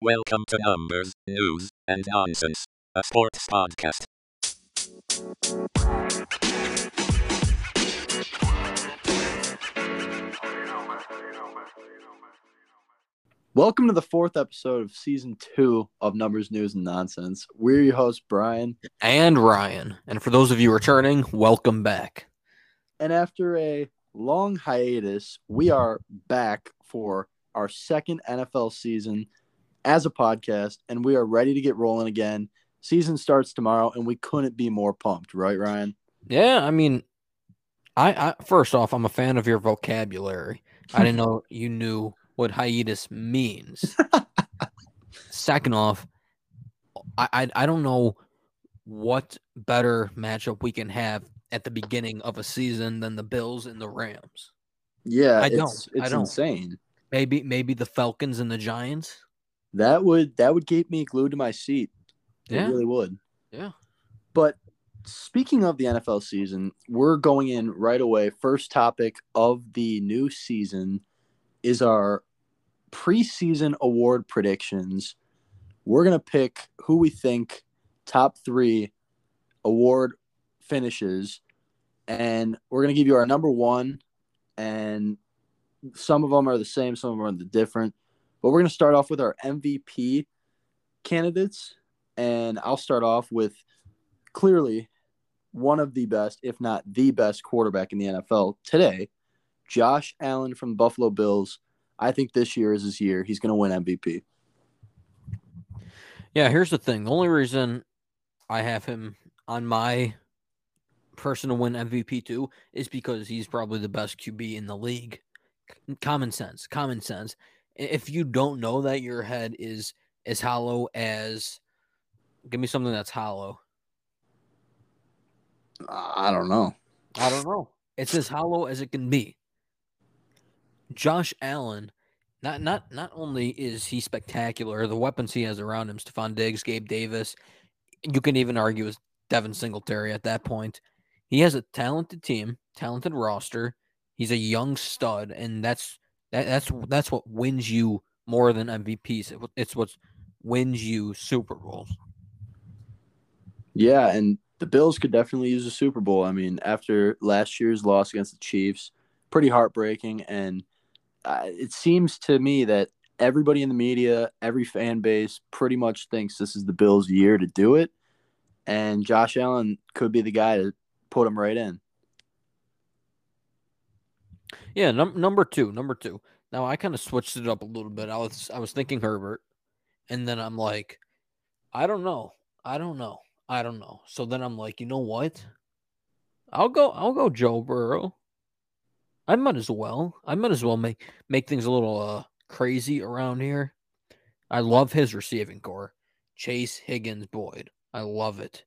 Welcome to Numbers, News, and Nonsense, a sports podcast. Welcome to the fourth episode of season two of Numbers, News, and Nonsense. We're your hosts, Brian. and Ryan. And for those of you returning, welcome back. And after a long hiatus, we are back for our second NFL season as a podcast, and we are ready to get rolling again. Season starts tomorrow, and we couldn't be more pumped, right, Ryan? Yeah, I mean, I, I first off, I'm a fan of your vocabulary. I didn't know you knew what hiatus means. Second off, I, I I don't know what better matchup we can have at the beginning of a season than the Bills and the Rams. Yeah, I don't. It's I don't. insane. Maybe maybe the Falcons and the Giants. That would that would keep me glued to my seat. It Yeah. really would. Yeah. But speaking of the NFL season, we're going in right away. First topic of the new season is our preseason award predictions. We're going to pick who we think top three award finishes, and we're going to give you our number one. And some of them are the same, some of them are the different. But we're going to start off with our MVP candidates. And I'll start off with clearly one of the best, if not the best quarterback in the NFL today, Josh Allen from Buffalo Bills. I think this year is his year. He's going to win MVP. Yeah, here's the thing. The only reason I have him on my person to win MVP too is because he's probably the best QB in the league. Common sense, common sense. If you don't know that your head is as hollow as give me something that's hollow. I don't know. I don't know. It's as hollow as it can be. Josh Allen, not not not only is he spectacular, the weapons he has around him, Stefon Diggs, Gabe Davis, you can even argue is Devin Singletary at that point. He has a talented team, talented roster. He's a young stud, and that's that, that's that's what wins you more than MVPs. It- It's what wins you Super Bowls. Yeah, and the Bills could definitely use a Super Bowl. I mean, after last year's loss against the Chiefs, pretty heartbreaking. And uh, it seems to me that everybody in the media, every fan base, pretty much thinks this is the Bills' year to do it. And Josh Allen could be the guy to put him right in. Yeah, num- number two, number two. Now I kind of switched it up a little bit. I was I was thinking Herbert, and then I'm like, I don't know, I don't know, I don't know. So then I'm like, you know what? I'll go, I'll go Joe Burrow. I might as well. I might as well make make things a little uh crazy around here. I love his receiving corps. Chase Higgins Boyd. I love it.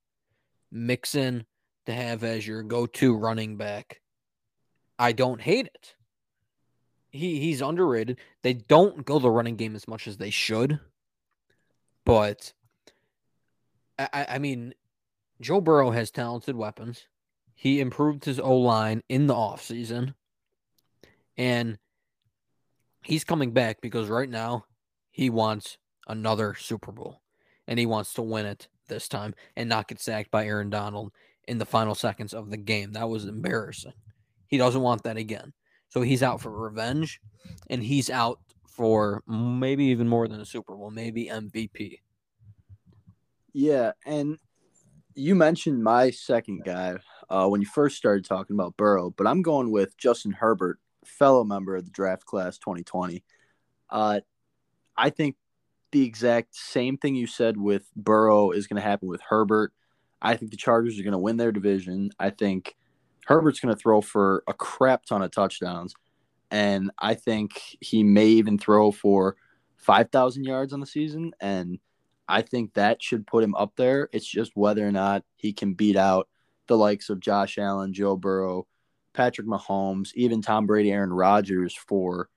Mixon to have as your go-to running back. I don't hate it. He he's underrated. They don't go the running game as much as they should. But I, I mean, Joe Burrow has talented weapons. He improved his O line in the offseason. And he's coming back because right now he wants another Super Bowl. And he wants to win it this time and not get sacked by Aaron Donald in the final seconds of the game. That was embarrassing. He doesn't want that again. So he's out for revenge and he's out for maybe even more than a Super Bowl, maybe MVP. Yeah, and you mentioned my second guy uh, when you first started talking about Burrow, but I'm going with Justin Herbert, fellow member of the draft class 2020. Uh, I think the exact same thing you said with Burrow is going to happen with Herbert. I think the Chargers are going to win their division. I think Herbert's going to throw for a crap ton of touchdowns, and I think he may even throw for 5,000 yards on the season. And I think that should put him up there. It's just whether or not he can beat out the likes of Josh Allen, Joe Burrow, Patrick Mahomes, even Tom Brady, Aaron Rodgers for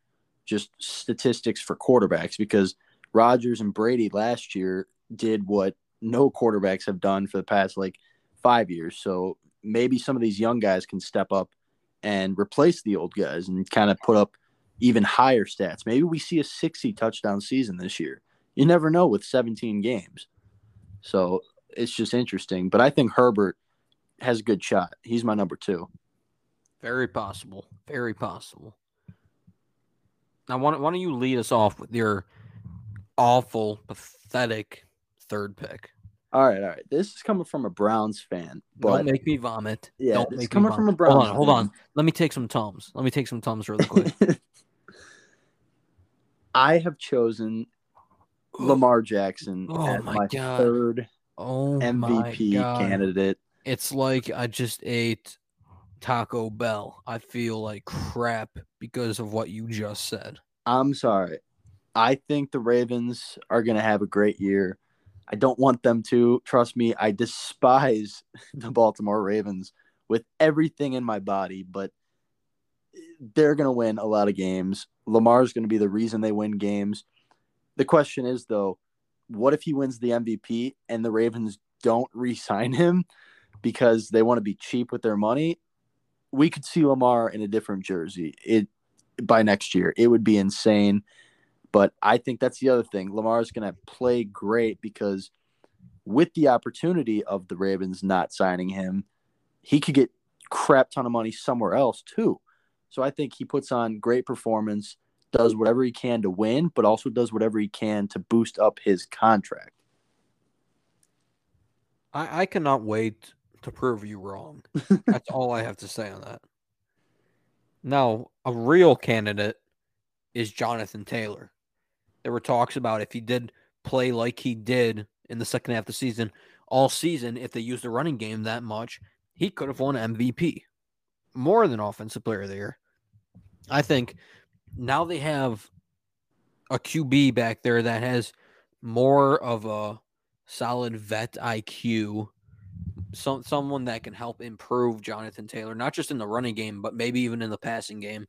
just statistics for quarterbacks because Rodgers and Brady last year did what no quarterbacks have done for the past like five years. So maybe some of these young guys can step up and replace the old guys and kind of put up even higher stats. Maybe we see a 60 touchdown season this year. You never know with 17 games. So it's just interesting. But I think Herbert has a good shot. He's my number two. Very possible. Very possible. Now, why, don't you lead us off with your awful, pathetic third pick? All right, all right. This is coming from a Browns fan, but Don't make me vomit. yeah, Don't this is make coming from a Browns. Hold on, hold on. Let me take some tums. Let me take some tums really quick. I have chosen Lamar Jackson Oh as my my God. third oh my MVP God. candidate. It's like I just ate Taco Bell. I feel like crap because of what you just said. I'm sorry. I think the Ravens are going to have a great year. I don't want them to. Trust me, I despise the Baltimore Ravens with everything in my body, but they're going to win a lot of games. Lamar's going to be the reason they win games. The question is, though, what if he wins the MVP and the Ravens don't re sign him because they want to be cheap with their money? We could see Lamar in a different jersey. It by next year. It would be insane. But I think that's the other thing. Lamar is going to play great because with the opportunity of the Ravens not signing him, he could get crap ton of money somewhere else too. So I think he puts on great performance, does whatever he can to win, but also does whatever he can to boost up his contract. I, I cannot wait to prove you wrong. That's all I have to say on that. Now, a real candidate is Jonathan Taylor. There were talks about if he did play like he did in the second half of the season, all season, if they used the running game that much, he could have won MVP more than offensive player of the year. I think now they have a QB back there that has more of a solid vet IQ, some someone that can help improve Jonathan Taylor, not just in the running game, but maybe even in the passing game.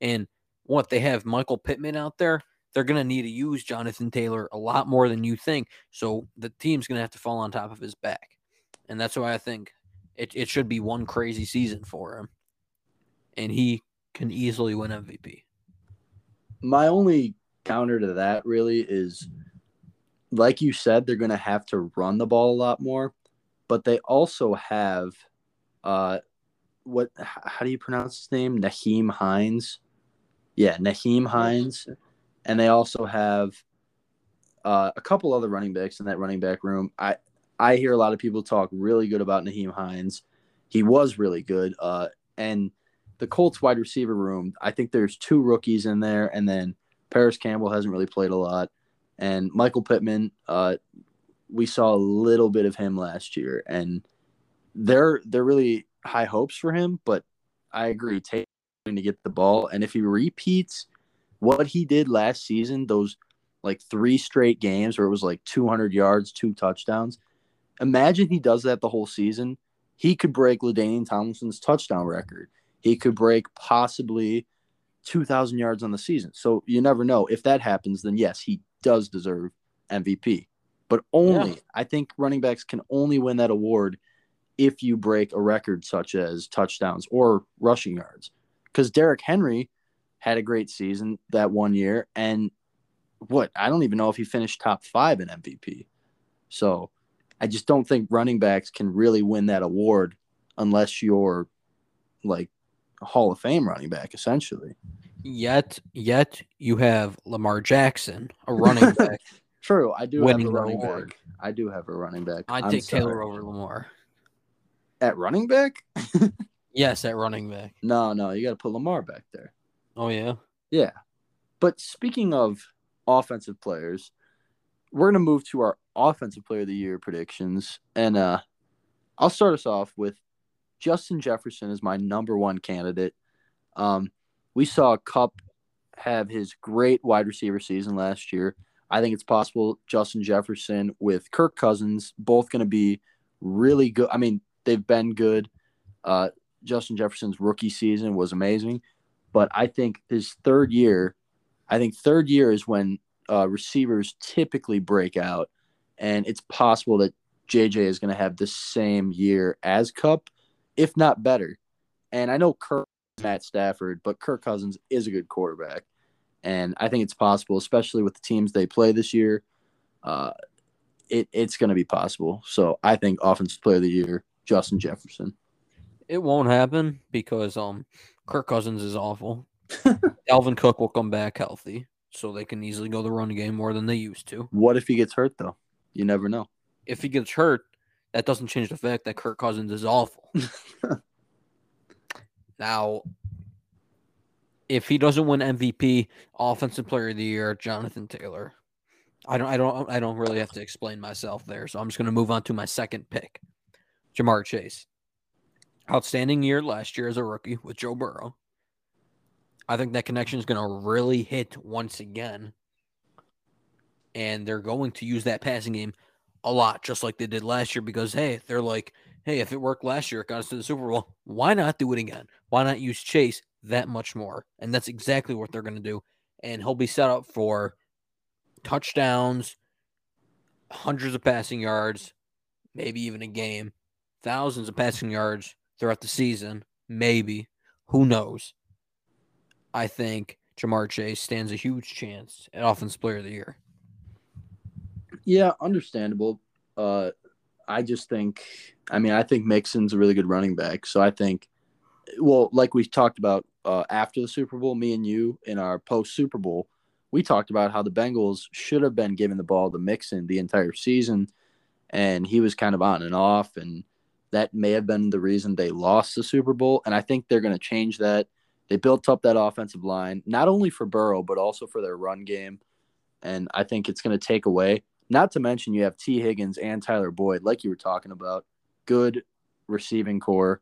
And what they have Michael Pittman out there, they're going to need to use Jonathan Taylor a lot more than you think. So the team's going to have to fall on top of his back. And that's why I think it, it should be one crazy season for him. And he can easily win MVP. My only counter to that really is like you said, they're going to have to run the ball a lot more, but they also have uh what how do you pronounce his name? Nyheim Hines. Yeah, Nyheim Hines. And they also have uh, a couple other running backs in that running back room. I I hear a lot of people talk really good about Nyheim Hines. He was really good. Uh, and the Colts wide receiver room, I think there's two rookies in there, and then Parris Campbell hasn't really played a lot, and Michael Pittman. Uh, we saw a little bit of him last year, and they're they're really high hopes for him. But I agree, Taylor to get the ball, and if he repeats what he did last season, those like three straight games where it was like 200 yards, two touchdowns. Imagine he does that the whole season. He could break LaDainian Tomlinson's touchdown record. He could break possibly 2,000 yards on the season. So you never know. If that happens, then yes, he does deserve MVP. But only, Yeah. I think running backs can only win that award if you break a record such as touchdowns or rushing yards. Because Derrick Henry had a great season that one year. And what? I don't even know if he finished top five in MVP. So I just don't think running backs can really win that award unless you're like a Hall of Fame running back, essentially. Yet, yet you have Lamar Jackson, a running back. True, I do have a running award. back. I do have a running back. I'd I'm take Taylor over Lamar. at running back. Yes, at running back. No, no, you got to put Lamar back there. Oh yeah. Yeah. But speaking of offensive players, we're gonna move to our offensive player of the year predictions, and uh, I'll start us off with Justin Jefferson is my number one candidate. Um, we saw Kupp have his great wide receiver season last year. I think it's possible Justin Jefferson with Kirk Cousins both going to be really good. I mean, they've been good. Uh, Justin Jefferson's rookie season was amazing, but I think his third year, I think third year is when uh, receivers typically break out, and it's possible that JJ is going to have the same year as Kupp, if not better. And I know Kirk Matt Stafford, but Kirk Cousins is a good quarterback, and I think it's possible, especially with the teams they play this year. uh, it, it's going to be possible. So I think offensive player of the year, Justin Jefferson. It won't happen because um Kirk Cousins is awful. Dalvin Cook will come back healthy, so they can easily go the run game more than they used to. What if he gets hurt though? You never know. If he gets hurt, that doesn't change the fact that Kirk Cousins is awful. now, if he doesn't win MVP, Offensive Player of the Year, Jonathan Taylor. I don't, I don't, I don't really have to explain myself there, so I'm just going to move on to my second pick, Ja'Marr Chase. Outstanding year last year as a rookie with Joe Burrow. I think that connection is going to really hit once again. And they're going to use that passing game a lot, just like they did last year, because, hey, they're like, hey, if it worked last year, it got us to the Super Bowl. Why not do it again? Why not use Chase that much more? And that's exactly what they're going to do. And he'll be set up for touchdowns, hundreds of passing yards, maybe even a game, thousands of passing yards throughout the season, maybe. Who knows? I think Ja'Marr Chase stands a huge chance at Offensive Player of the Year. Yeah, understandable. Uh, I just think, I mean, I think Mixon's a really good running back. So I think, well, like we talked about uh, after the Super Bowl, me and you in our post Super Bowl, we talked about how the Bengals should have been giving the ball to Mixon the entire season, and he was kind of on and off, and that may have been the reason they lost the Super Bowl. And I think they're going to change that. They built up that offensive line, not only for Burrow, but also for their run game. And I think it's going to take away, not to mention you have T. Higgins and Tyler Boyd, like you were talking about, good receiving corps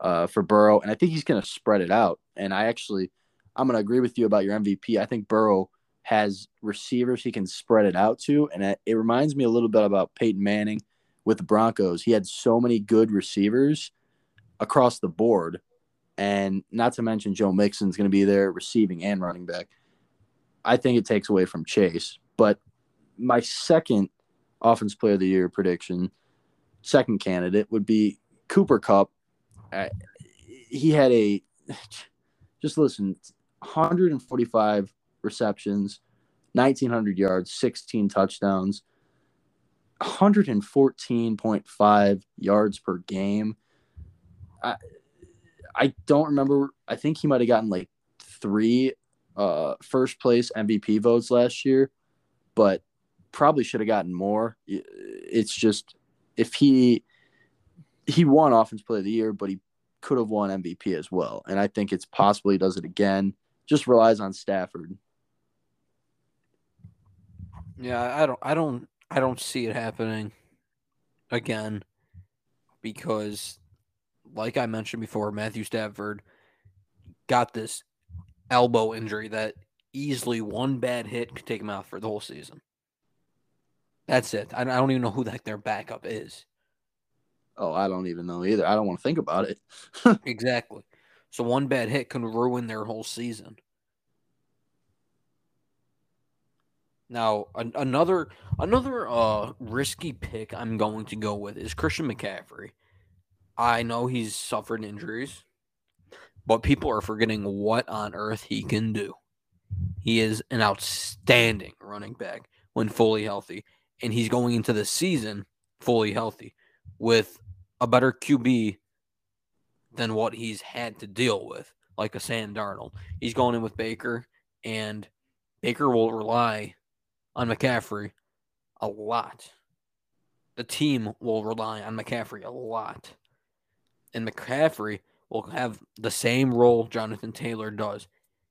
uh, for Burrow. And I think he's going to spread it out. And I actually, I'm going to agree with you about your MVP. I think Burrow has receivers he can spread it out to. And it, it reminds me a little bit about Peyton Manning with the Broncos. He had so many good receivers across the board and not to mention Joe Mixon's going to be there receiving and running back. I think it takes away from Chase. But my second offense player of the year prediction, second candidate would be Cooper Kupp. He had a just listen, 145 receptions, 1900 yards, 16 touchdowns, 114.5 yards per game. I, I don't remember. I think he might have gotten like three uh, first place MVP votes last year, but probably should have gotten more. It's just if he he won offense play of the year, but he could have won MVP as well. And I think it's possible he does it again. Just relies on Stafford. Yeah, I don't I don't I don't see it happening again because like I mentioned before, Matthew Stafford got this elbow injury that easily one bad hit could take him out for the whole season. That's it. I don't even know who that their backup is. Oh, I don't even know either. I don't want to think about it. exactly. So one bad hit can ruin their whole season. Now, an- another another uh risky pick I'm going to go with is Christian McCaffrey. I know he's suffered injuries, but people are forgetting what on earth he can do. He is an outstanding running back when fully healthy, and he's going into the season fully healthy with a better QB than what he's had to deal with, like a Sam Darnold. He's going in with Baker, and Baker will rely on McCaffrey a lot. The team will rely on McCaffrey a lot and McCaffrey will have the same role Jonathan Taylor does.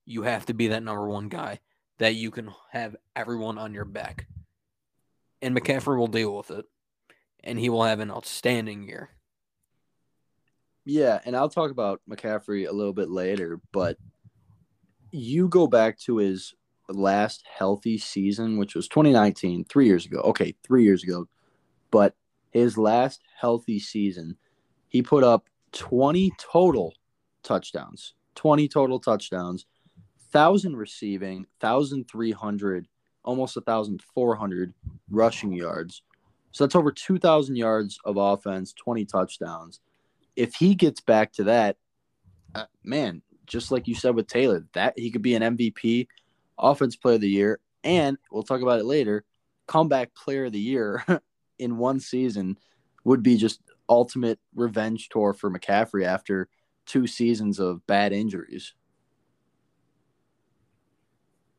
You have to be that number one guy that you can have everyone on your back. And McCaffrey will deal with it. And he will have an outstanding year. Yeah, and I'll talk about McCaffrey a little bit later, but you go back to his last healthy season, which was 2019, three years ago. Okay, three years ago. But his last healthy season, he put up 20 total touchdowns, 20 total touchdowns, 1,000 receiving, 1,300, almost 1,400 rushing yards. So that's over 2,000 yards of offense, 20 touchdowns. If he gets back to that, uh, man, just like you said with Taylor, that he could be an MVP, offense player of the year, and we'll talk about it later. comeback player of the year in one season would be just ultimate revenge tour for McCaffrey after two seasons of bad injuries.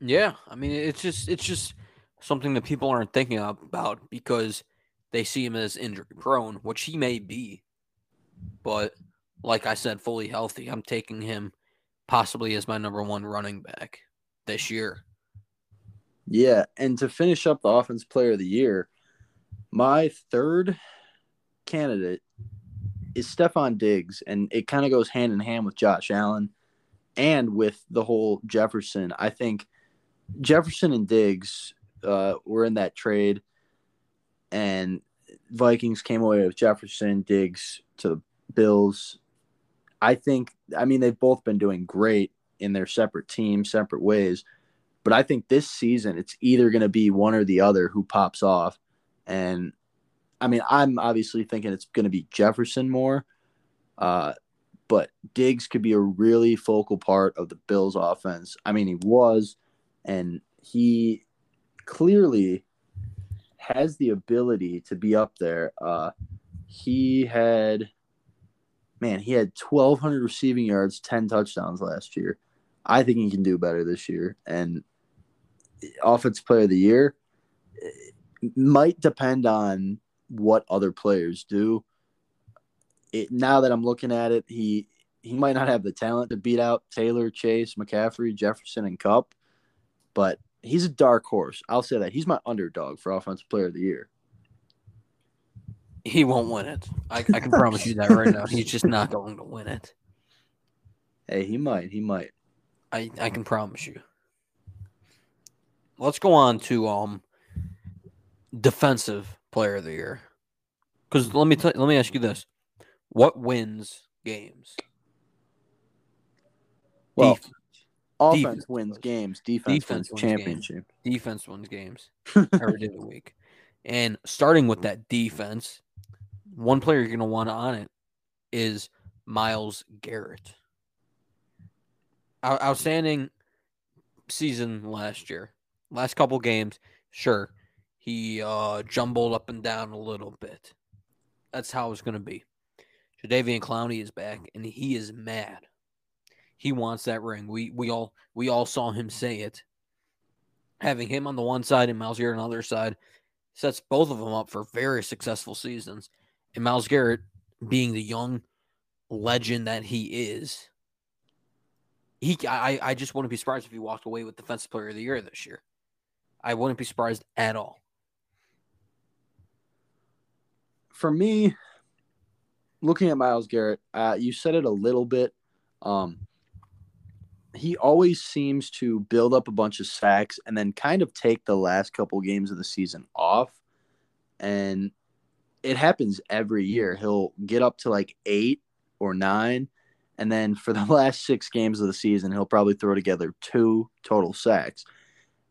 Yeah, I mean it's just it's just something that people aren't thinking about because they see him as injury prone, which he may be. But like I said, fully healthy, I'm taking him possibly as my number one running back this year. Yeah, and to finish up the offense player of the year, my third candidate is Stefon Diggs, and it kind of goes hand in hand with Josh Allen and with the whole Jefferson. I think Jefferson and Diggs uh, were in that trade, and Vikings came away with Jefferson, Diggs to the Bills. I think, I mean, they've both been doing great in their separate teams, separate ways. But I think this season it's either going to be one or the other who pops off. And I mean, I'm obviously thinking it's going to be Jefferson more. Uh, but Diggs could be a really focal part of the Bills offense. I mean, he was, and he clearly has the ability to be up there. Uh, he had, man, he had 1,200 receiving yards, 10 touchdowns last year. I think he can do better this year. And offense player of the year might depend on what other players do. It, now that I'm looking at it, he he might not have the talent to beat out Taylor, Chase, McCaffrey, Jefferson, and Kupp, but he's a dark horse. I'll say that he's my underdog for offensive player of the year. He won't win it. I, I can promise you that right now. He's just not going to win it. Hey, he might. He might. I, I can promise you. Let's go on to um defensive player of the year. Because let me tell, let me ask you this: What wins games? Well, Defense. offense defense wins does. games. Defense, Defense wins wins games. championship. Defense wins games every day of the week. And starting with that defense, one player you're going to want on it is Myles Garrett. Out- outstanding season last year. Last couple games, sure, he uh, jumbled up and down a little bit. That's how it's going to be. Jadeveon Clowney is back, and he is mad. He wants that ring. We we all we all saw him say it having him on the one side and Myles Garrett on the other side sets both of them up for very successful seasons. And Myles Garrett, being the young legend that he is, he I, I just wouldn't be surprised if he walked away with Defensive Player of the Year this year. I wouldn't be surprised at all. For me, looking at Myles Garrett, uh, you said it a little bit. Um, he always seems to build up a bunch of sacks and then kind of take the last couple games of the season off. And it happens every year. He'll get up to like eight or nine. And then for the last six games of the season, he'll probably throw together two total sacks.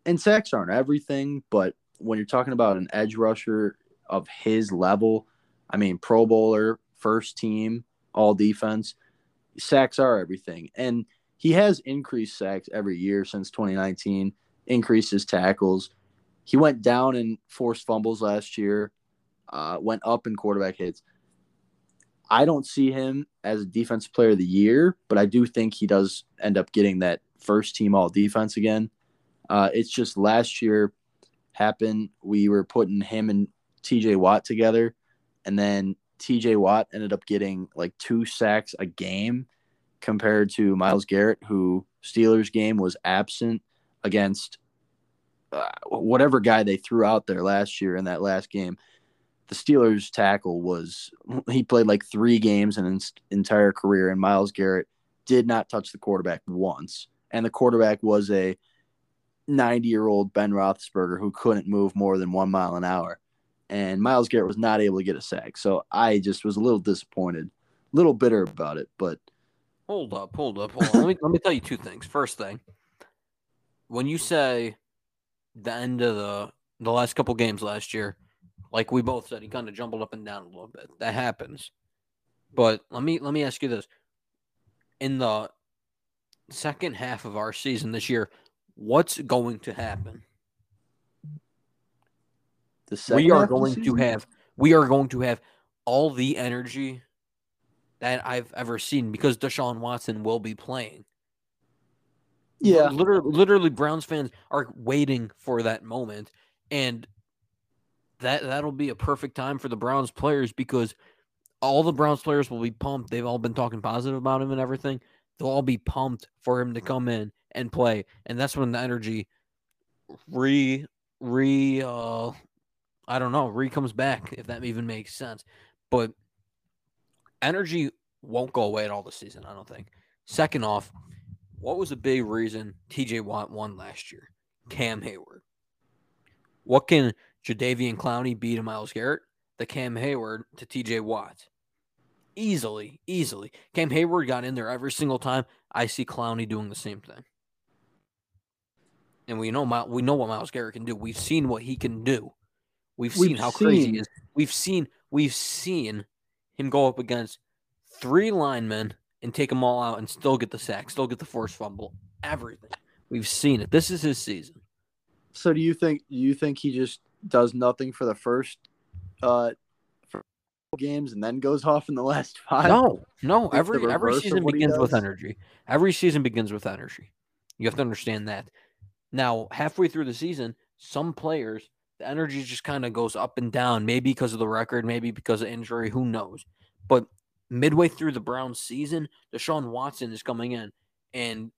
And sacks aren't everything, but when you're talking about an edge rusher of his level, I mean, Pro Bowler, first team, all defense, sacks are everything. And he has increased sacks every year since 2019, increased his tackles. He went down in forced fumbles last year, uh, went up in quarterback hits. I don't see him as a defensive player of the year, but I do think he does end up getting that first team all defense again. Uh, it's just last year happened. We were putting him and TJ Watt together, and then TJ Watt ended up getting like two sacks a game compared to Myles Garrett, who Steelers game was absent against uh, whatever guy they threw out there last year in that last game. The Steelers tackle was he played like three games in his entire career, and Myles Garrett did not touch the quarterback once. And the quarterback was a 90 year old Ben Roethlisberger who couldn't move more than one mile an hour. And Myles Garrett was not able to get a sack. So I just was a little disappointed, a little bitter about it. But Hold up, hold up, hold on. let me let me tell you two things. First thing, when you say the end of the the last couple games last year, like we both said, he kind of jumbled up and down a little bit. That happens. But let me let me ask you this: in the second half of our season this year, what's going to happen? The second we are half of the going to have we are going to have all the energy that I've ever seen because Deshaun Watson will be playing. Yeah. Literally, literally Browns fans are waiting for that moment. And that that'll be a perfect time for the Browns players because all the Browns players will be pumped. They've all been talking positive about him and everything. They'll all be pumped for him to come in and play. And that's when the energy re re uh I don't know, re comes back, if that even makes sense. But energy won't go away at all this season, I don't think. Second off, what was a big reason TJ Watt won last year? Cam Heyward. What can Jadeveon Clowney beat to Myles Garrett? The Cam Heyward to TJ Watt. Easily, easily. Cam Heyward got in there every single time. I see Clowney doing the same thing. And we know Mi- we know what Myles Garrett can do. We've seen what he can do. We've seen We've how crazy he is. We've seen we've seen him go up against three linemen and take them all out and still get the sack, still get the forced fumble, everything. We've seen it. This is his season. So do you think do you think he just does nothing for the first uh for games and then goes off in the last five? No, no. It's Every every season begins with energy. Every season begins with energy. You have to understand that. Now, halfway through the season, some players the energy just kind of goes up and down. Maybe because of the record, maybe because of injury. Who knows? But midway through the Browns season, Deshaun Watson is coming in, and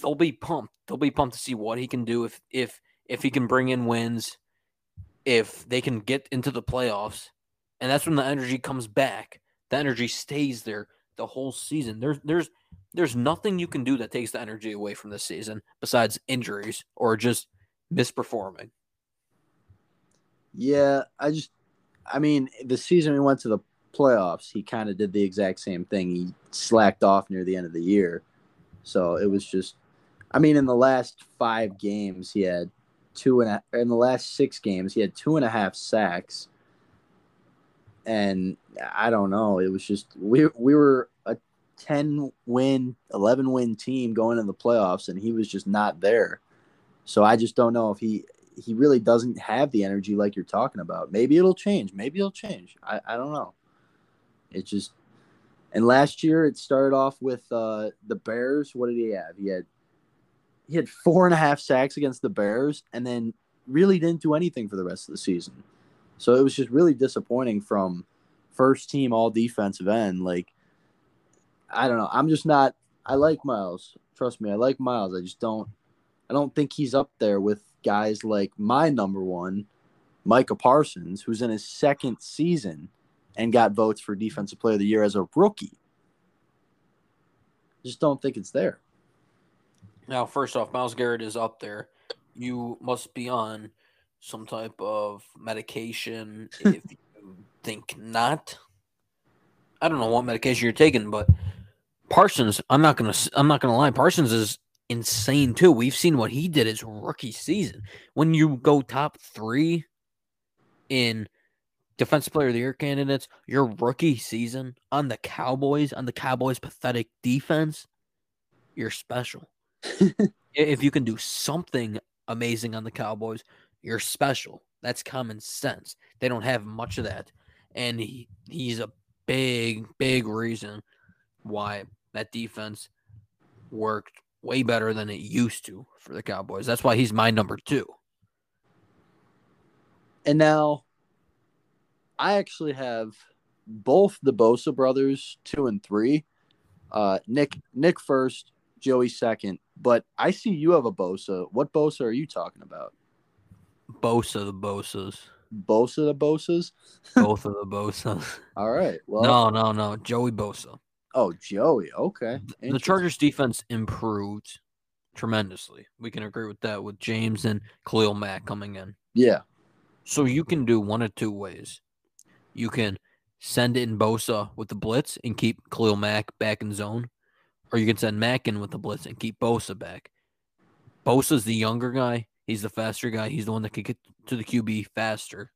they'll be pumped. They'll be pumped to see what he can do if if if he can bring in wins, if they can get into the playoffs, and that's when the energy comes back. The energy stays there the whole season. There's there's there's nothing you can do that takes the energy away from this season besides injuries or just misperforming. Yeah, I just I mean, the season we went to the playoffs, he kind of did the exact same thing. He slacked off near the end of the year. So it was just I mean, in the last five games he had two and a in the last six games, he had two and a half sacks. And I don't know. It was just we we were a ten win, eleven win team going into the playoffs, and he was just not there. So I just don't know if he he really doesn't have the energy like you're talking about. Maybe it'll change. Maybe it'll change. I, I don't know. It just and last year it started off with uh, the Bears. What did he have? He had he had four and a half sacks against the Bears, and then really didn't do anything for the rest of the season. So it was just really disappointing from first team all defensive end. Like I don't know. I'm just not. I like Myles. Trust me, I like Myles. I just don't. I don't think he's up there with guys like my number one, Micah Parsons, who's in his second season and got votes for Defensive Player of the Year as a rookie. Just don't think it's there. Now, first off, Myles Garrett is up there. You must be on some type of medication if you think not. I don't know what medication you're taking, but Parsons, I'm not gonna I'm not gonna lie, Parsons is insane too. We've seen what he did his rookie season. When you go top three in defensive player of the year candidates, your rookie season on the Cowboys, on the Cowboys' pathetic defense, you're special. if you can do something amazing on the Cowboys, you're special. That's common sense. They don't have much of that. And he, he's a big, big reason why that defense worked way better than it used to for the Cowboys. That's why he's my number two. And now I actually have both the Bosa brothers, two and three. Uh, Nick Nick first, Joey second. But I see you have a Bosa. What Bosa are you talking about? Bosa the Bosas. Bosa the Bosas? Both of the Bosas. All right. Well, no, no, no. Joey Bosa. oh Joey. Okay. The Chargers defense improved tremendously. We can agree with that with James and Khalil Mack coming in. Yeah. So you can do one of two ways. You can send in Bosa with the blitz and keep Khalil Mack back in zone, or you can send Mack in with the blitz and keep Bosa back. Bosa's the younger guy. He's the faster guy. He's the one that can get to the QB faster.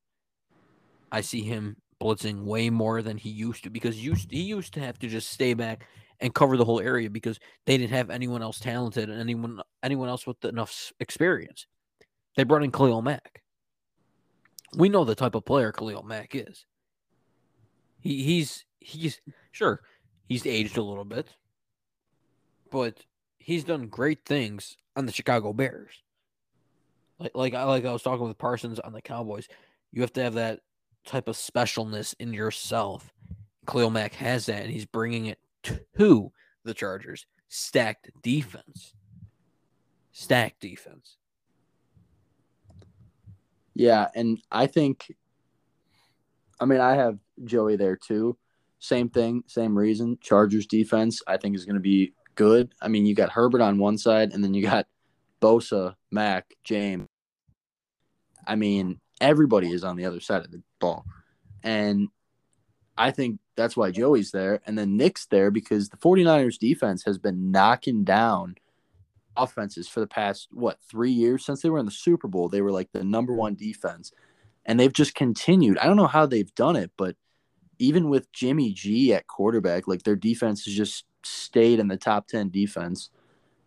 I see him blitzing way more than he used to because used he used to have to just stay back and cover the whole area because they didn't have anyone else talented and anyone anyone else with enough experience. They brought in Khalil Mack. we know the type of player Khalil Mack is. He he's he's sure he's aged a little bit, but he's done great things on the Chicago Bears. Like like I like I was talking with Parsons on the Cowboys. You have to have that type of specialness in yourself. Khalil Mack has that, and he's bringing it to the Chargers. Stacked defense. Stacked defense. Yeah, and I think I mean I have Joey there too. Same thing, same reason. Chargers defense I think is going to be good. I mean, you got Herbert on one side and then you got Bosa, Mack, James. I mean, everybody is on the other side of the ball. And I think that's why Joey's there. And then Nick's there because the 49ers defense has been knocking down offenses for the past, what, three years since they were in the Super Bowl. They were like the number one defense. And they've just continued. I don't know how they've done it, but even with Jimmy G at quarterback, like their defense is just stayed in the top 10 defense.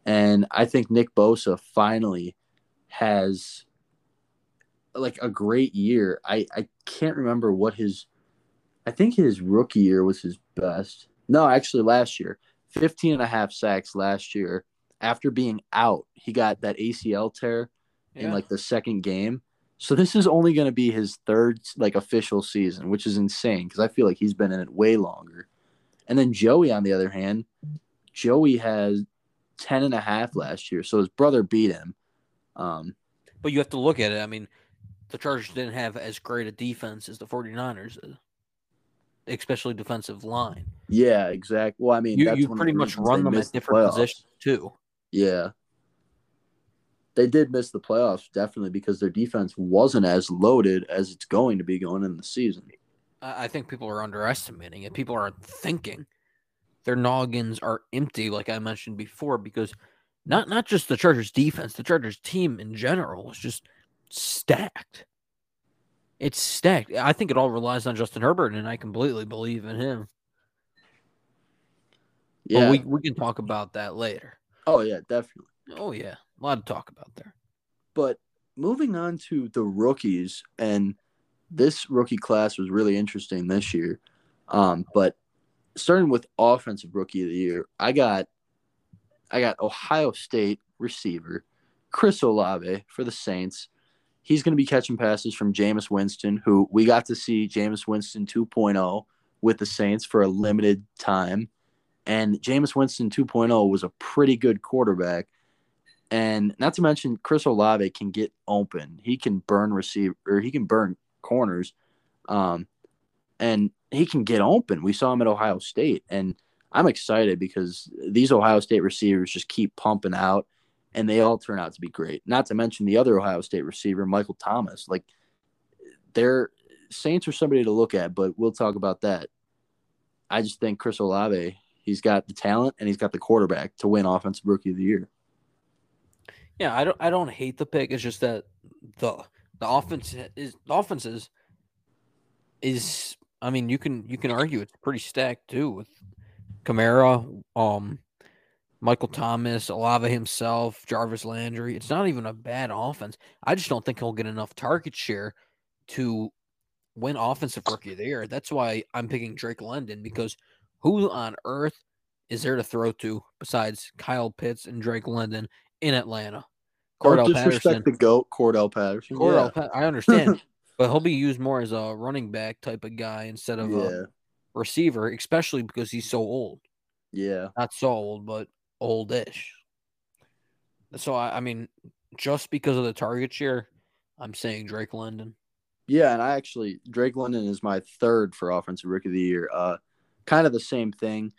And I think Nick Bosa finally has like a great year. I, I can't remember what his I think his rookie year was his best. No, actually last year. 15 and a half sacks last year after being out. He got that ACL tear yeah. in like the second game. So this is only going to be his third like official season, which is insane because I feel like he's been in it way longer. And then Joey on the other hand, Joey has 10 and a half last year. So his brother beat him. Um, but you have to look at it. I mean, the Chargers didn't have as great a defense as the 49ers especially defensive line. Yeah, exactly. Well, I mean, you, you pretty much run them at different the positions too. Yeah. They did miss the playoffs definitely because their defense wasn't as loaded as it's going to be going in the season. I think people are underestimating it. People aren't thinking. Their noggins are empty, like I mentioned before, because not not just the Chargers defense, the Chargers team in general is just stacked. It's stacked. I think it all relies on Justin Herbert, and I completely believe in him. Yeah, but we we can talk about that later. Oh yeah, definitely. Oh yeah, a lot to talk about there. But moving on to the rookies, and this rookie class was really interesting this year. Um, but starting with offensive rookie of the year, I got I got Ohio State receiver Chris Olave for the Saints he's going to be catching passes from Jameis Winston, who we got to see Jameis Winston 2.0 with the Saints for a limited time. And Jameis Winston 2.0 was a pretty good quarterback. And not to mention, Chris Olave can get open. He can burn receiver, or he can burn corners. Um, and he can get open. We saw him at Ohio State. And I'm excited because these Ohio State receivers just keep pumping out and they all turn out to be great. Not to mention the other Ohio State receiver, Michael Thomas. Like, they're Saints are somebody to look at, but we'll talk about that. I just think Chris Olave, he's got the talent and he's got the quarterback to win Offensive Rookie of the Year. Yeah, I don't, I don't hate the pick. It's just that the the offense is the offenses is. I mean, you can you can argue it's pretty stacked too with Kamara, um, Michael Thomas, Olave himself, Jarvis Landry. It's not even a bad offense. I just don't think he'll get enough target share to win offensive rookie of the year. That's why I'm picking Drake London because who on earth is there to throw to besides Kyle Pitts and Drake London in Atlanta? Cordell Patterson. the goat, Cordell Patterson. Cordell, yeah. I understand, but he'll be used more as a running back type of guy instead of yeah. a receiver, especially because he's so old. Yeah, not so old, but oldish. So I, I mean, just because of the target share, I'm saying Drake London. Yeah, and I actually Drake London is my third for offensive rookie of the year. Uh, kind of the same thing.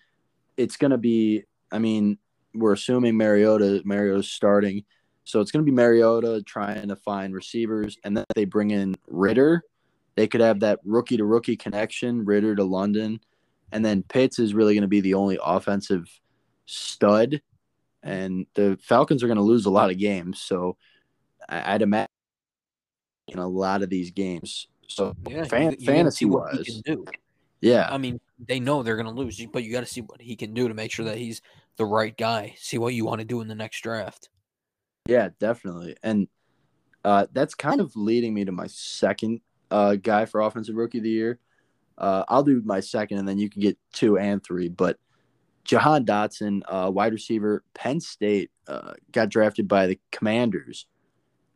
It's going to be. I mean, we're assuming Mariota Mariota's starting, so it's going to be Mariota trying to find receivers, and then they bring in Ridder. They could have that rookie to rookie connection, Ridder to London, and then Pitts is really going to be the only offensive stud, and the Falcons are going to lose a lot of games. So I'd imagine in a lot of these games. So yeah, fan, you, you fantasy wise, yeah. I mean, they know they're going to lose, but you got to see what he can do to make sure that he's the right guy. See what you want to do in the next draft. Yeah, definitely, and uh, that's kind of leading me to my second uh, guy for offensive rookie of the year. Uh, I'll do my second, and then you can get two and three. But Jahan Dotson, uh, wide receiver, Penn State, uh, got drafted by the Commanders,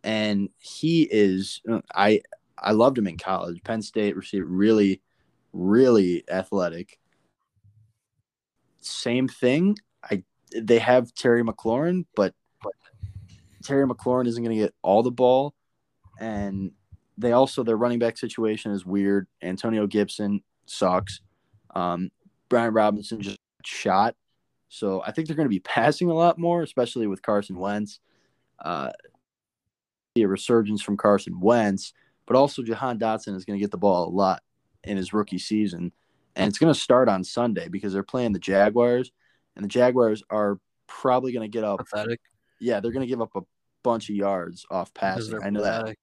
and he is I I loved him in college. Penn State receiver, really, really athletic. Same thing. I they have Terry McLaurin, but Terry McLaurin isn't going to get all the ball, and they also their running back situation is weird. Antonio Gibson sucks. Um, Brian Robinson just shot, so I think they're going to be passing a lot more, especially with Carson Wentz. Uh, a resurgence from Carson Wentz, but also Jahan Dotson is going to get the ball a lot in his rookie season, and it's going to start on Sunday because they're playing the Jaguars, and the Jaguars are probably going to get up. Pathetic. Yeah, they're going to give up a bunch of yards off passing. I know that.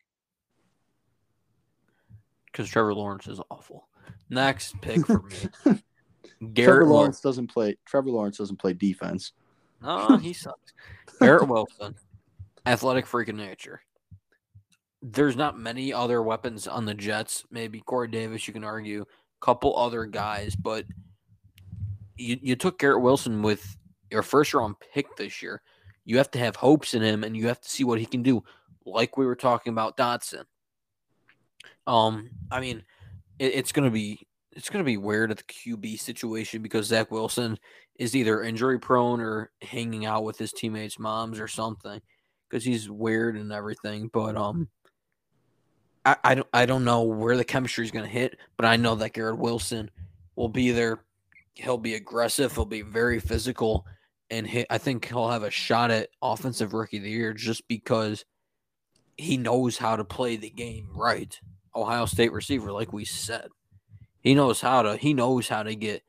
Because Trevor Lawrence is awful. Next pick for me. Trevor Garrett Lawrence Wilson. doesn't play. Trevor Lawrence doesn't play defense. No, he sucks. Garrett Wilson, athletic freak of nature. There's not many other weapons on the Jets. Maybe Corey Davis, you can argue, a couple other guys, but you you took Garrett Wilson with your first round pick this year. You have to have hopes in him, and you have to see what he can do. Like we were talking about Dotson. Um, I mean, it, it's gonna be it's gonna be weird at the QB situation because Zach Wilson is either injury prone or hanging out with his teammates' moms or something because he's weird and everything. But um, I, I don't I don't know where the chemistry is gonna hit, but I know that Garrett Wilson will be there. He'll be aggressive. He'll be very physical, and he, I think he'll have a shot at offensive rookie of the year just because he knows how to play the game right. Ohio State receiver, like we said, he knows how to. He knows how to get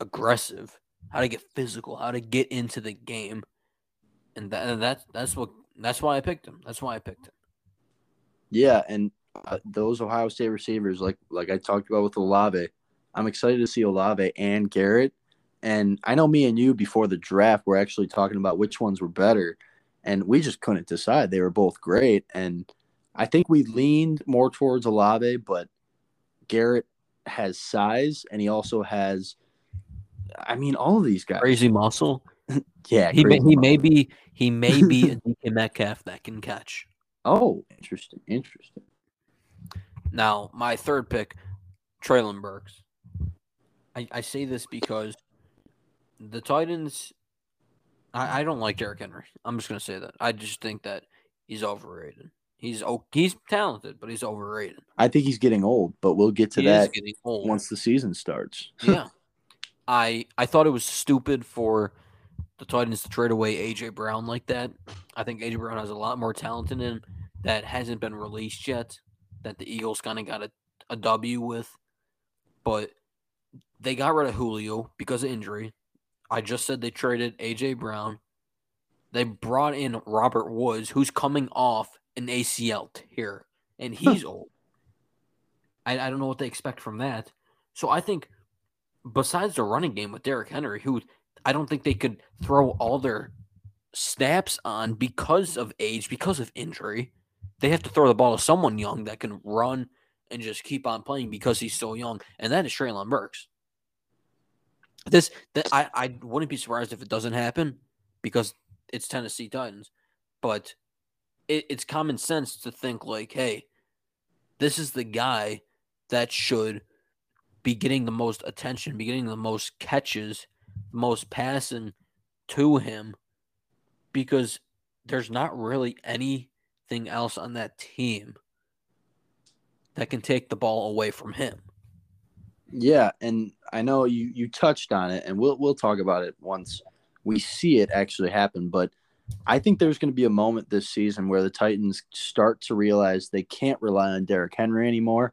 aggressive, how to get physical, how to get into the game, and that and that's that's what that's why I picked him. That's why I picked him. Yeah, and uh, those Ohio State receivers, like like I talked about with Olave, I'm excited to see Olave and Garrett. And I know me and you before the draft were actually talking about which ones were better, and we just couldn't decide. They were both great, and I think we leaned more towards Olave, but Garrett has size, and he also has. I mean, all of these guys. Crazy muscle. Yeah, He may, crazy he may be he may be a DK Metcalf that can catch. Oh, interesting, interesting. Now, my third pick, Treylon Burks. I, I say this because the Titans. I, I don't like Derrick Henry. I'm just gonna say that. I just think that he's overrated. He's oh, he's talented, but he's overrated. I think he's getting old, but we'll get to he that is getting old. once the season starts. yeah. I I thought it was stupid for the Titans to trade away AJ Brown like that. I think AJ Brown has a lot more talent in him that hasn't been released yet. That the Eagles kind of got a, a W with, but they got rid of Julio because of injury. I just said they traded AJ Brown. They brought in Robert Woods, who's coming off an ACL tear, and he's old. I, I don't know what they expect from that. So I think besides the running game with Derrick Henry, who I don't think they could throw all their snaps on because of age, because of injury. They have to throw the ball to someone young that can run and just keep on playing because he's so young, and that is Treylon Burks. This I, I wouldn't be surprised if it doesn't happen because it's Tennessee Titans, but it, it's common sense to think like, hey, this is the guy that should be getting the most attention, be getting the most catches, the most passing to him because there's not really anything else on that team that can take the ball away from him. Yeah, and I know you you touched on it, and we'll we'll talk about it once we see it actually happen. But I think there's going to be a moment this season where the Titans start to realize they can't rely on Derrick Henry anymore,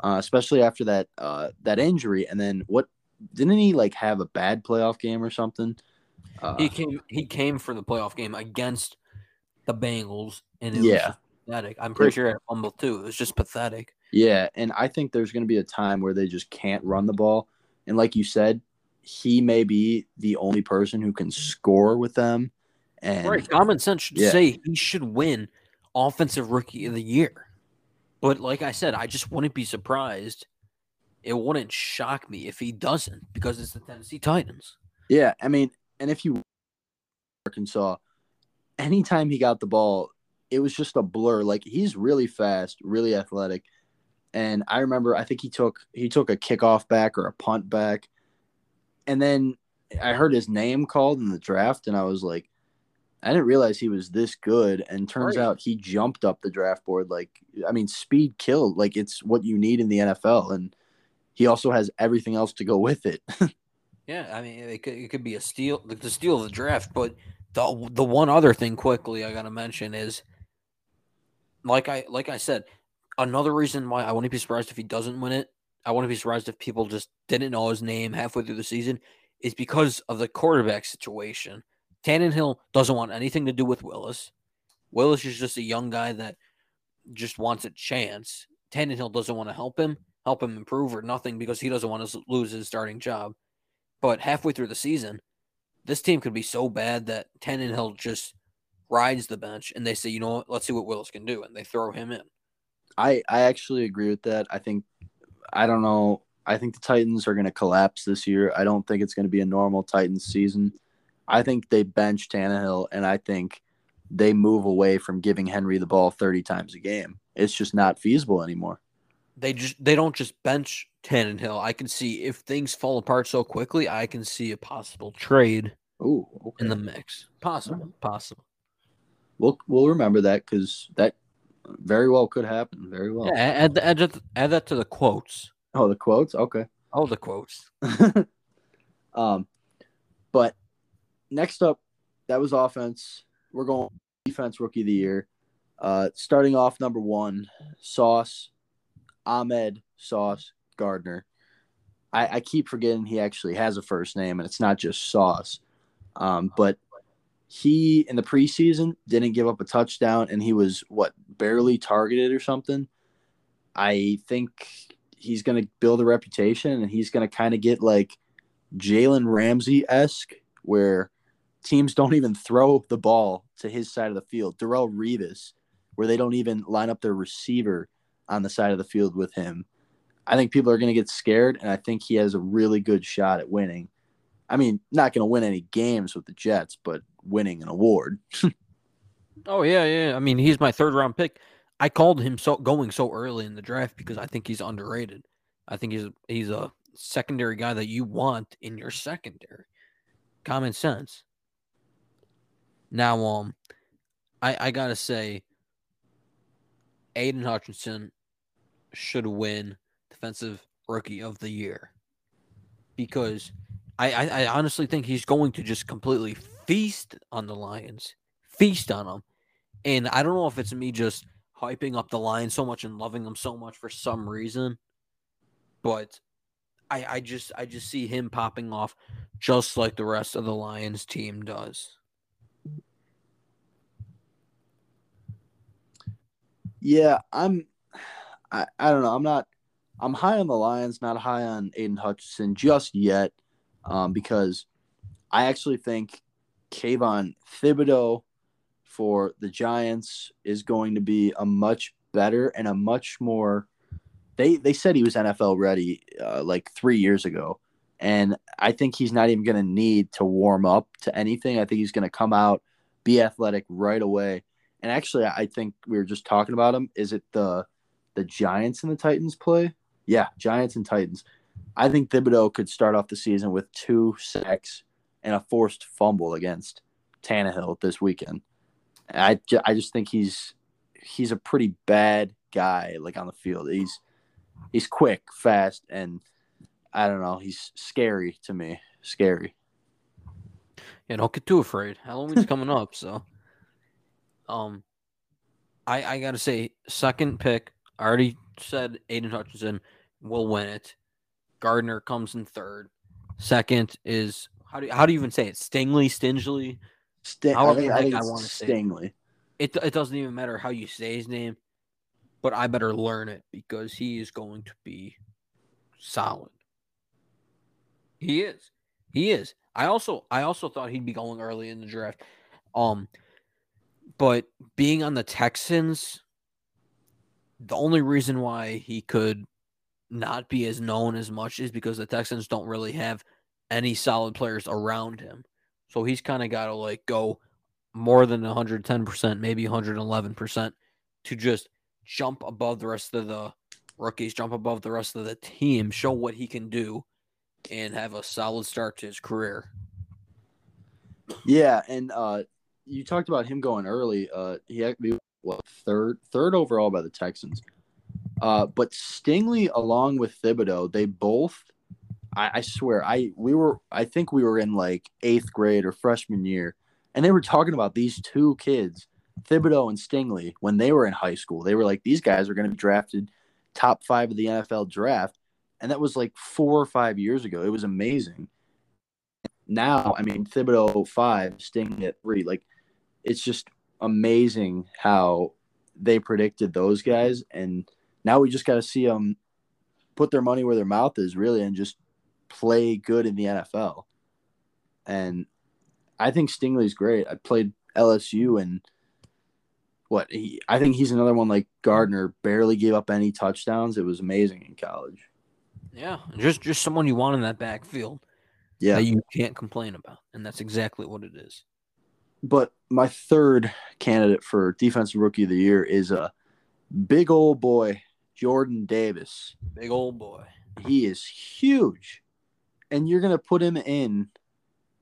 uh, especially after that uh, that injury. And then what? Didn't he like have a bad playoff game or something? Uh, He came he came for the playoff game against the Bengals and it Yeah. was pathetic. I'm pretty sure at fumbled too. It was just pathetic. Yeah, and I think there's going to be a time where they just can't run the ball. And like you said, he may be the only person who can score with them. And Right. Common sense should Yeah. say he should win offensive rookie of the year. But like I said, I just wouldn't be surprised. It wouldn't shock me if he doesn't because it's the Tennessee Titans. Yeah, I mean, and if you Arkansas, anytime he got the ball, it was just a blur. Like he's really fast, really athletic. And I remember I think he took he took a kickoff back or a punt back. And then I heard his name called in the draft and I was like I didn't realize he was this good and turns Right. out he jumped up the draft board like I mean speed killed like it's what you need in the NFL and he also has everything else to go with it. Yeah, I mean, it could, it could be a steal, like the steal of the draft. But the the one other thing quickly I gotta mention is, like I like I said, another reason why I wouldn't be surprised if he doesn't win it. I wouldn't be surprised if people just didn't know his name halfway through the season, is because of the quarterback situation. Tannehill doesn't want anything to do with Willis. Willis is just a young guy that just wants a chance. Tannehill doesn't want to help him, help him improve or nothing because he doesn't want to lose his starting job. But halfway through the season, this team could be so bad that Tannehill just rides the bench and they say, you know what, let's see what Willis can do. And they throw him in. I I actually agree with that. I think I don't know. I think the Titans are going to collapse this year. I don't think it's going to be a normal Titans season. I think they bench Tannehill, and I think they move away from giving Henry the ball thirty times a game. It's just not feasible anymore. They just they don't just bench Tannehill. I can see if things fall apart so quickly, I can see a possible trade Ooh, okay. in the mix. Possible. Possible. we'll we'll remember that because that very well could happen. Very well. Yeah, add, add, that, add that to the quotes. Oh, the quotes. Okay. Oh, the quotes. um, but next up, that was offense. We're going defense rookie of the year. Uh, starting off number one, Sauce, Ahmad Sauce Gardner. I, I keep forgetting he actually has a first name, and it's not just Sauce. Um, but he in the preseason didn't give up a touchdown, and he was what barely targeted or something. I think he's going to build a reputation, and he's going to kind of get like Jalen Ramsey esque, where teams don't even throw the ball to his side of the field. Darrelle Revis, where they don't even line up their receiver on the side of the field with him. I think people are going to get scared, and I think he has a really good shot at winning. I mean, not going to win any games with the Jets, but winning an award. Oh yeah, yeah. I mean, he's my third round pick. I called him so going so early in the draft because I think he's underrated. I think he's he's a secondary guy that you want in your secondary. Common sense. Now, um, I I gotta say, Aidan Hutchinson should win Defensive Rookie of the Year because I, I I honestly think he's going to just completely feast on the Lions, feast on them, and I don't know if it's me just hyping up the Lions so much and loving them so much for some reason, but I I just I just see him popping off just like the rest of the Lions team does. Yeah, I'm. I, I don't know. I'm not. I'm high on the Lions, not high on Aidan Hutchinson just yet, um, because I actually think Kayvon Thibodeaux for the Giants is going to be a much better and a much more. They they said he was NFL ready uh, like three years ago, and I think he's not even going to need to warm up to anything. I think he's going to come out, be athletic right away. And actually, I think we were just talking about him. Is it the the Giants and the Titans play? Yeah, Giants and Titans. I think Thibodeaux could start off the season with two sacks and a forced fumble against Tannehill this weekend. I, ju- I just think he's he's a pretty bad guy like on the field. He's he's quick, fast, and I don't know. He's scary to me. Scary. Yeah, don't get too afraid. Halloween's coming up, so um I I gotta say, second pick, I already said Aidan Hutchinson will win it. Gardner comes in third. Second is how do you, how do you even say it? Stingly, Stingely? St- I think, I think I wanna say it. Stingley. It it doesn't even matter how you say his name, but I better learn it because he is going to be solid. He is. He is. I also I also thought he'd be going early in the draft. Um but being on the Texans The only reason why he could not be as known as much is because the Texans don't really have any solid players around him. So he's kind of got to like go more than 110%, maybe 111% to just jump above the rest of the rookies, jump above the rest of the team, show what he can do, and have a solid start to his career. Yeah, and uh, you talked about him going early. Uh, he be what third, third overall by the Texans. Uh, but Stingley, along with Thibodeaux, they both. I, I swear, I we were. I think we were in like eighth grade or freshman year, and they were talking about these two kids, Thibodeaux and Stingley, when they were in high school. They were like, these guys are going to be drafted top five of the NFL draft, and that was like four or five years ago. It was amazing. Now, I mean, Thibodeaux five, Stingley at three. Like, it's just amazing how they predicted those guys, and now we just got to see them put their money where their mouth is, really, and just play good in the NFL. And I think Stingley's great. I played LSU and what he I think he's another one like Gardner barely gave up any touchdowns. It was amazing in college. Yeah, just just someone you want in that backfield. Yeah. That you can't complain about, and that's exactly what it is. But my third candidate for defensive rookie of the year is a big old boy, Jordan Davis. Big old boy. He is huge. And you're going to put him in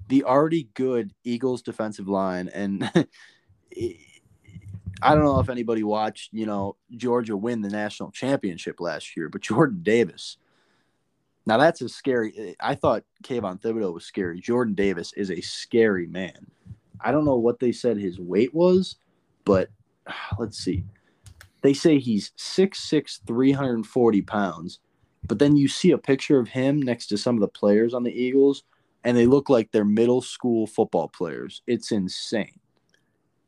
the already good Eagles defensive line and I don't know if anybody watched, you know, Georgia win the national championship last year, but Jordan Davis. Now that's a scary. I thought Kayvon Thibodeaux was scary. Jordan Davis is a scary man. I don't know what they said his weight was, but let's see. They say he's 6'6", 340 pounds, but then you see a picture of him next to some of the players on the Eagles, and they look like they're middle school football players. It's insane.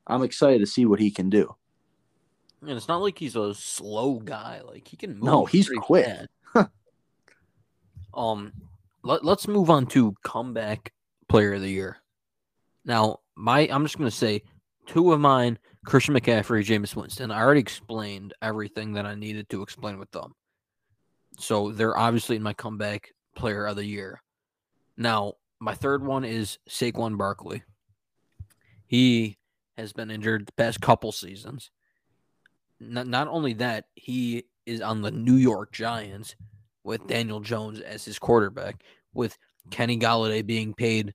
I'm excited to see what he can do. And it's not like he's a slow guy. Like he can move. No, he's quick. um, let, let's move on to comeback player of the year. Now, my I'm just gonna say two of mine: Christian McCaffrey, Jameis Winston. I already explained everything that I needed to explain with them, so they're obviously in my comeback player of the year. Now, my third one is Saquon Barkley. He has been injured the past couple seasons. Not, not only that, he is on the New York Giants with Daniel Jones as his quarterback, with Kenny Golladay being paid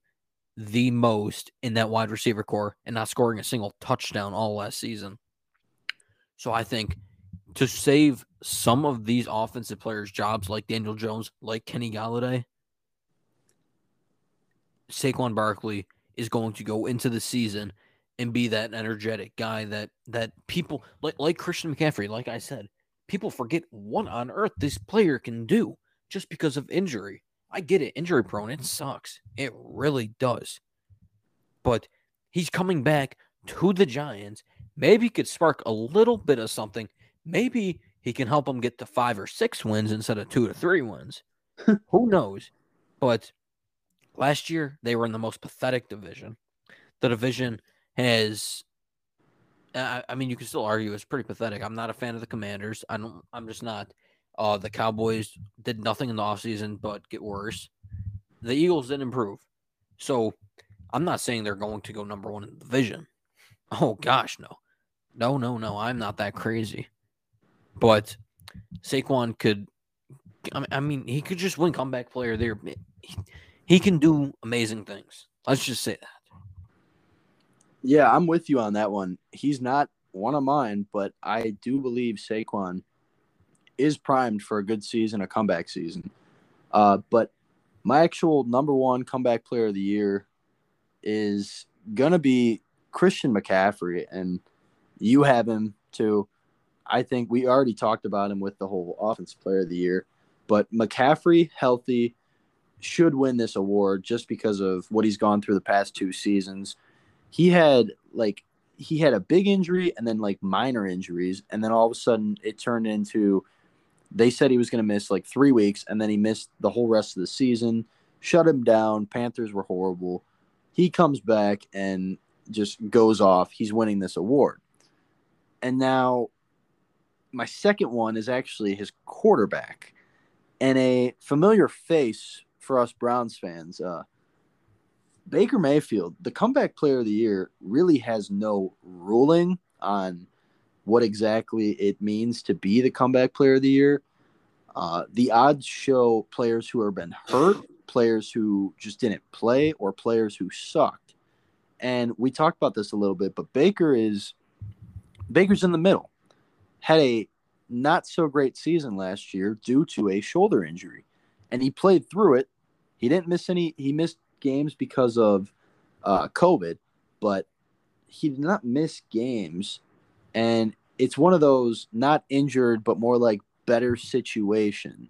the most in that wide receiver corps and not scoring a single touchdown all last season. So I think to save some of these offensive players' jobs, like Daniel Jones, like Kenny Golladay, Saquon Barkley is going to go into the season and be that energetic guy that that people like like Christian McCaffrey, like I said, people forget what on earth this player can do just because of injury. I get it, injury prone, it sucks. It really does. But he's coming back to the Giants. Maybe he could spark a little bit of something. Maybe he can help them get to five or six wins instead of two or three wins. Who knows? But last year they were in the most pathetic division. The division has I, I mean you can still argue it's pretty pathetic. I'm not a fan of the commanders. I don't I'm just not. Uh the Cowboys did nothing in the offseason but get worse. The Eagles didn't improve. So I'm not saying they're going to go number one in the division. Oh gosh, no. No, no, no. I'm not that crazy. But Saquon could I mean, he could just win comeback player there. He, he can do amazing things. Let's just say that. Yeah, I'm with you on that one. He's not one of mine, but I do believe Saquon is primed for a good season, a comeback season. Uh, but my actual number one comeback player of the year is gonna be Christian McCaffrey, and you have him too. I think we already talked about him with the whole offensive player of the year, but McCaffrey healthy should win this award just because of what he's gone through the past two seasons. He had like he had a big injury and then like minor injuries and then all of a sudden it turned into they said he was going to miss like 3 weeks and then he missed the whole rest of the season shut him down panthers were horrible. He comes back and just goes off. He's winning this award. And now my second one is actually his quarterback, and a familiar face for us Browns fans. Uh, Baker Mayfield, the comeback player of the year, really has no ruling on what exactly it means to be the comeback player of the year. Uh, the odds show players who have been hurt, players who just didn't play, or players who sucked. And we talked about this a little bit, but Baker is Baker's in the middle. Had a not so great season last year due to a shoulder injury, and he played through it. He didn't miss any. He missed games because of uh, COVID, but he did not miss games. And it's one of those not injured, but more like better situation.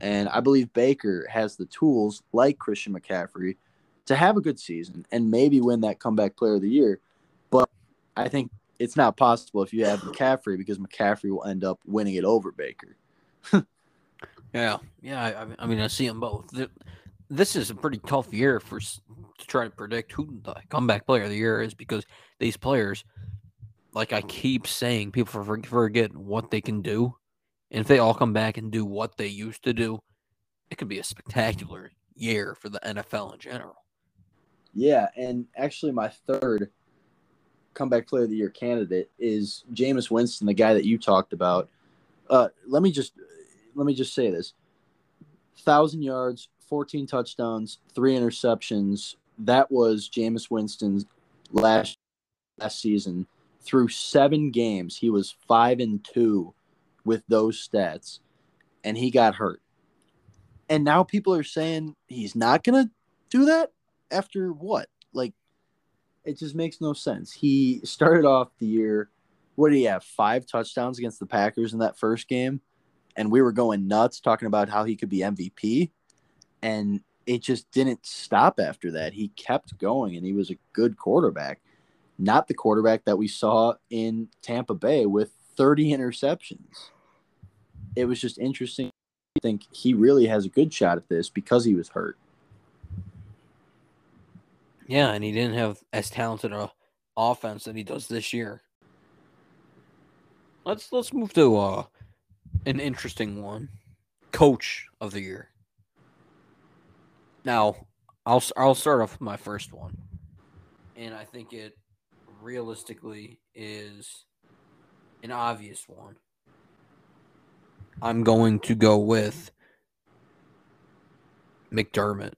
And I believe Baker has the tools, like Christian McCaffrey, to have a good season and maybe win that comeback player of the year. But I think it's not possible if you have McCaffrey because McCaffrey will end up winning it over Baker. yeah, yeah. I, I, mean, I see them both. This is a pretty tough year for to try to predict who the comeback player of the year is because these players, like I keep saying, people forget what they can do, and if they all come back and do what they used to do, it could be a spectacular year for the NFL in general. Yeah, and actually, my third comeback player of the year candidate is Jameis Winston, the guy that you talked about. Uh, let me just let me just say this: thousand yards, fourteen touchdowns, three interceptions. That was Jameis Winston's last last season. Through seven games, he was five and two with those stats, and he got hurt. And now people are saying he's not going to do that after what? It just makes no sense. He started off the year, what did he have? Five touchdowns against the Packers in that first game. And we were going nuts talking about how he could be MVP. And it just didn't stop after that. He kept going and he was a good quarterback. Not the quarterback that we saw in Tampa Bay with 30 interceptions. It was just interesting. I think he really has a good shot at this because he was hurt. Yeah, and he didn't have as talented a offense that he does this year. Let's let's move to uh an interesting one. Coach of the year. Now, I'll I'll start off with my first one. And I think it realistically is an obvious one. I'm going to go with McDermott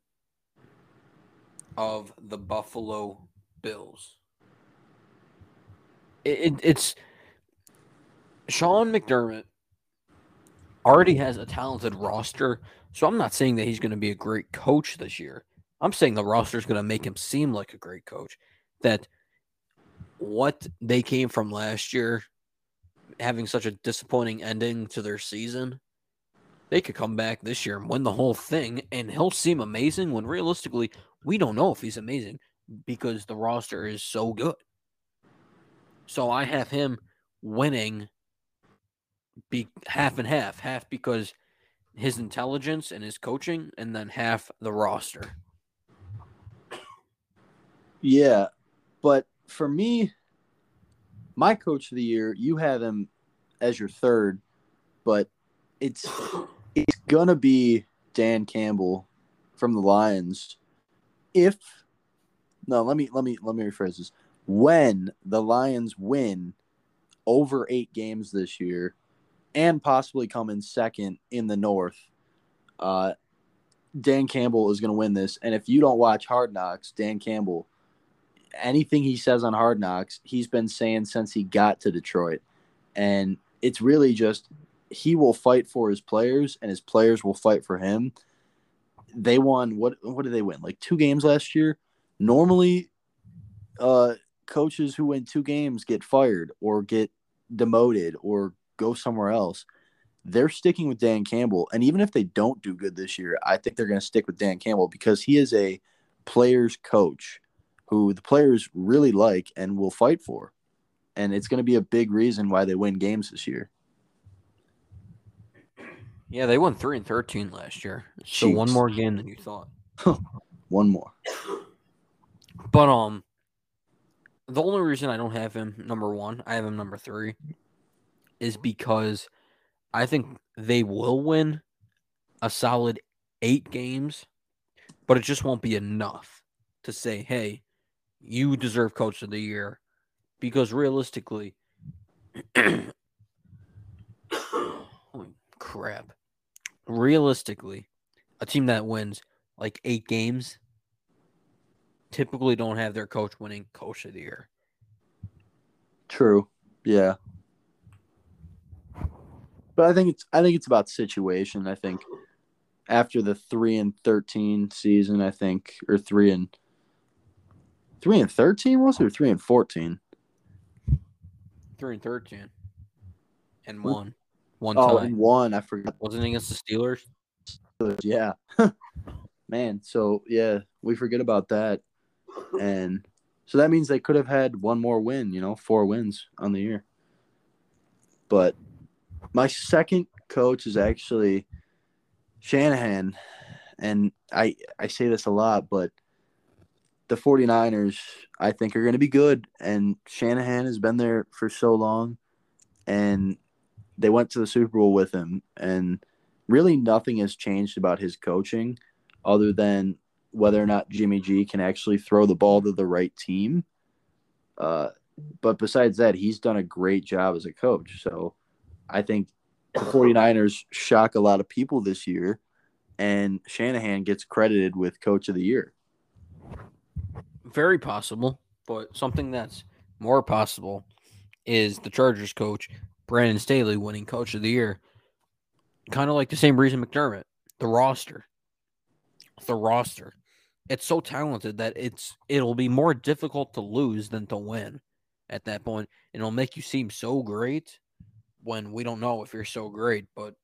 of the Buffalo Bills. It, it, it's Sean McDermott already has a talented roster, so I'm not saying that he's going to be a great coach this year. I'm saying the roster is going to make him seem like a great coach. That what they came from last year, having such a disappointing ending to their season, they could come back this year and win the whole thing, and he'll seem amazing when realistically, we don't know if he's amazing because the roster is so good. So I have him winning be half and half, half because his intelligence and his coaching, and then half the roster. Yeah, but for me, my coach of the year, you have him as your third, but it's it's gonna be Dan Campbell from the Lions if no, let me let me let me rephrase this. When the Lions win over eight games this year and possibly come in second in the North, uh, Dan Campbell is going to win this. And if you don't watch Hard Knocks, Dan Campbell, anything he says on Hard Knocks, he's been saying since he got to Detroit. And it's really just he will fight for his players and his players will fight for him they won what what did they win? Like two games last year. Normally, uh, coaches who win two games get fired or get demoted or go somewhere else. They're sticking with Dan Campbell, and even if they don't do good this year, I think they're going to stick with Dan Campbell because he is a players coach who the players really like and will fight for. And it's going to be a big reason why they win games this year. Yeah, they won three and thirteen last year. So Jeez. one more game than you thought. one more. But um, the only reason I don't have him number one, I have him number three, is because I think they will win a solid eight games, but it just won't be enough to say, hey, you deserve coach of the year. Because realistically, holy crap. Realistically, a team that wins like eight games typically don't have their coach winning coach of the year. True. Yeah. But I think it's I think it's about situation. I think after the three and thirteen season, I think or three and three and thirteen was it or three and fourteen? Three and thirteen. And What? one. One Oh, time. one. I forgot. Wasn't it against the Steelers? Yeah. Man, so yeah, we forget about that. And so that means they could have had one more win, you know, four wins on the year. But my second coach is actually Shanahan. And I I say this a lot, but the 49ers I think are going to be good and Shanahan has been there for so long and they went to the Super Bowl with him and really nothing has changed about his coaching other than whether or not Jimmy G can actually throw the ball to the right team. Uh, but besides that, he's done a great job as a coach. So I think the 49ers shock a lot of people this year, and Shanahan gets credited with coach of the year. Very possible, but something that's more possible is the Chargers coach Brandon Staley winning coach of the year. Kind of like the same reason McDermott, the roster. The roster. It's so talented that it's it'll be more difficult to lose than to win at that point. And it'll make you seem so great when we don't know if you're so great, but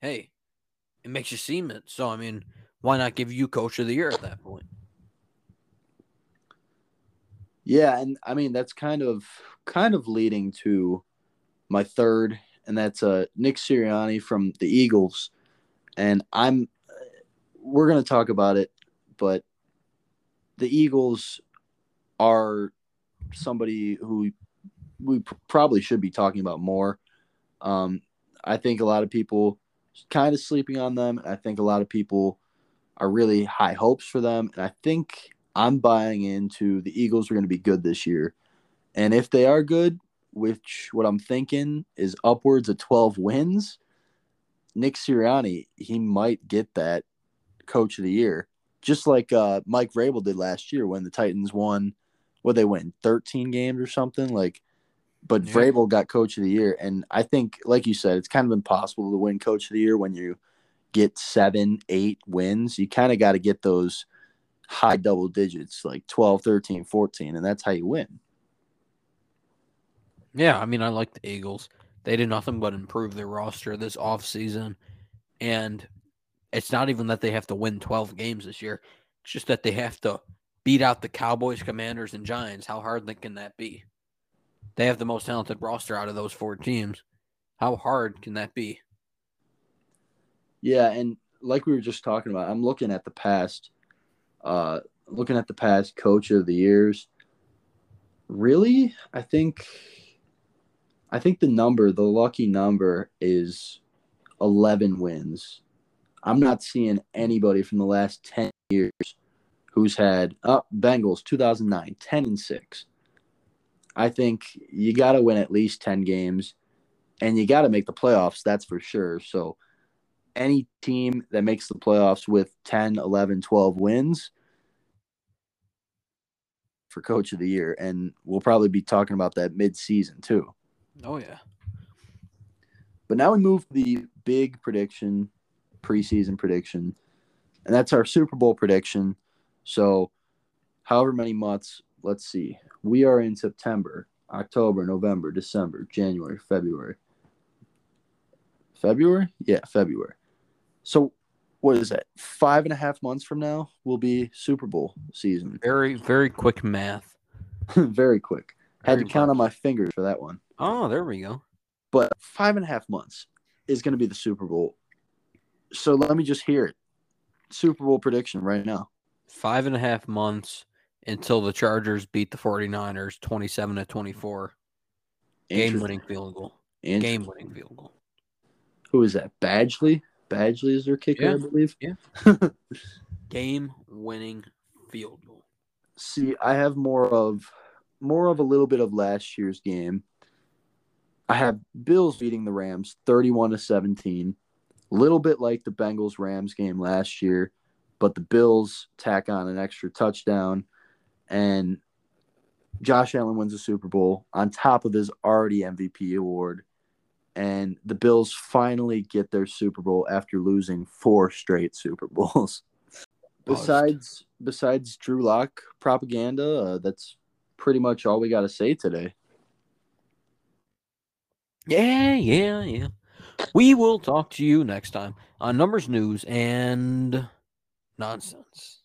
hey, it makes you seem it. So I mean, why not give you coach of the year at that point? Yeah, and I mean that's kind of kind of leading to my third, and that's uh Nick Sirianni from the Eagles, and I'm we're gonna talk about it, but the Eagles are somebody who we probably should be talking about more. Um, I think a lot of people kind of sleeping on them. I think a lot of people are really high hopes for them, and I think I'm buying into the Eagles are going to be good this year. And if they are good, which what I'm thinking is upwards of 12 wins, Nick Sirianni, he might get that coach of the year. Just like uh, Mike Vrabel did last year when the Titans won, what they win 13 games or something like but Yeah. Vrabel got coach of the year and I think like you said it's kind of impossible to win coach of the year when you get 7 8 wins you kind of got to get those high double digits like 12 13 14 and that's how you win Yeah, I mean, I like the Eagles. They did nothing but improve their roster this offseason. And it's not even that they have to win 12 games this year. It's just that they have to beat out the Cowboys, Commanders, and Giants. How hard can that be? They have the most talented roster out of those four teams. How hard can that be? Yeah, and like we were just talking about, I'm looking at the past, uh, looking at the past coach of the years. Really, I think, I think the number, the lucky number, is 11 wins. I'm not seeing anybody from the last 10 years who's had up Bengals 2009 10 and 6. I think you got to win at least 10 games and you got to make the playoffs, that's for sure. So any team that makes the playoffs with 10, 11, 12 wins for coach of the year. And we'll probably be talking about that mid-season too. Oh, yeah. But now we move to the big prediction, preseason prediction, and that's our Super Bowl prediction. So, however many months, let's see, we are in September, October, November, December, January, February. February? Yeah, February. So, what is that? Five and a half months from now will be Super Bowl season. Very, very quick math. Very quick. Had to count on my fingers for that one. Oh, there we go. but five and a half months is going to be the Super Bowl. So let me just hear it. Super Bowl prediction right now. Five and a half months until the Chargers beat the 49ers 27 to 24. Game winning field goal. Game winning field goal. who is that? Badgley. Badgley is their kicker, Yeah. I believe. Yeah. Game winning field goal. See, I have more of more of a little bit of last year's game. I have Bills beating the Rams 31 to 17. A little bit like the Bengals Rams game last year, but the Bills tack on an extra touchdown and Josh Allen wins the Super Bowl on top of his already MVP award. And the Bills finally get their Super Bowl after losing four straight Super Bowls. Besides besides Drew Lock propaganda, uh, that's pretty much all we got to say today. Yeah, yeah, yeah. We will talk to you next time on Numbers News and Nonsense.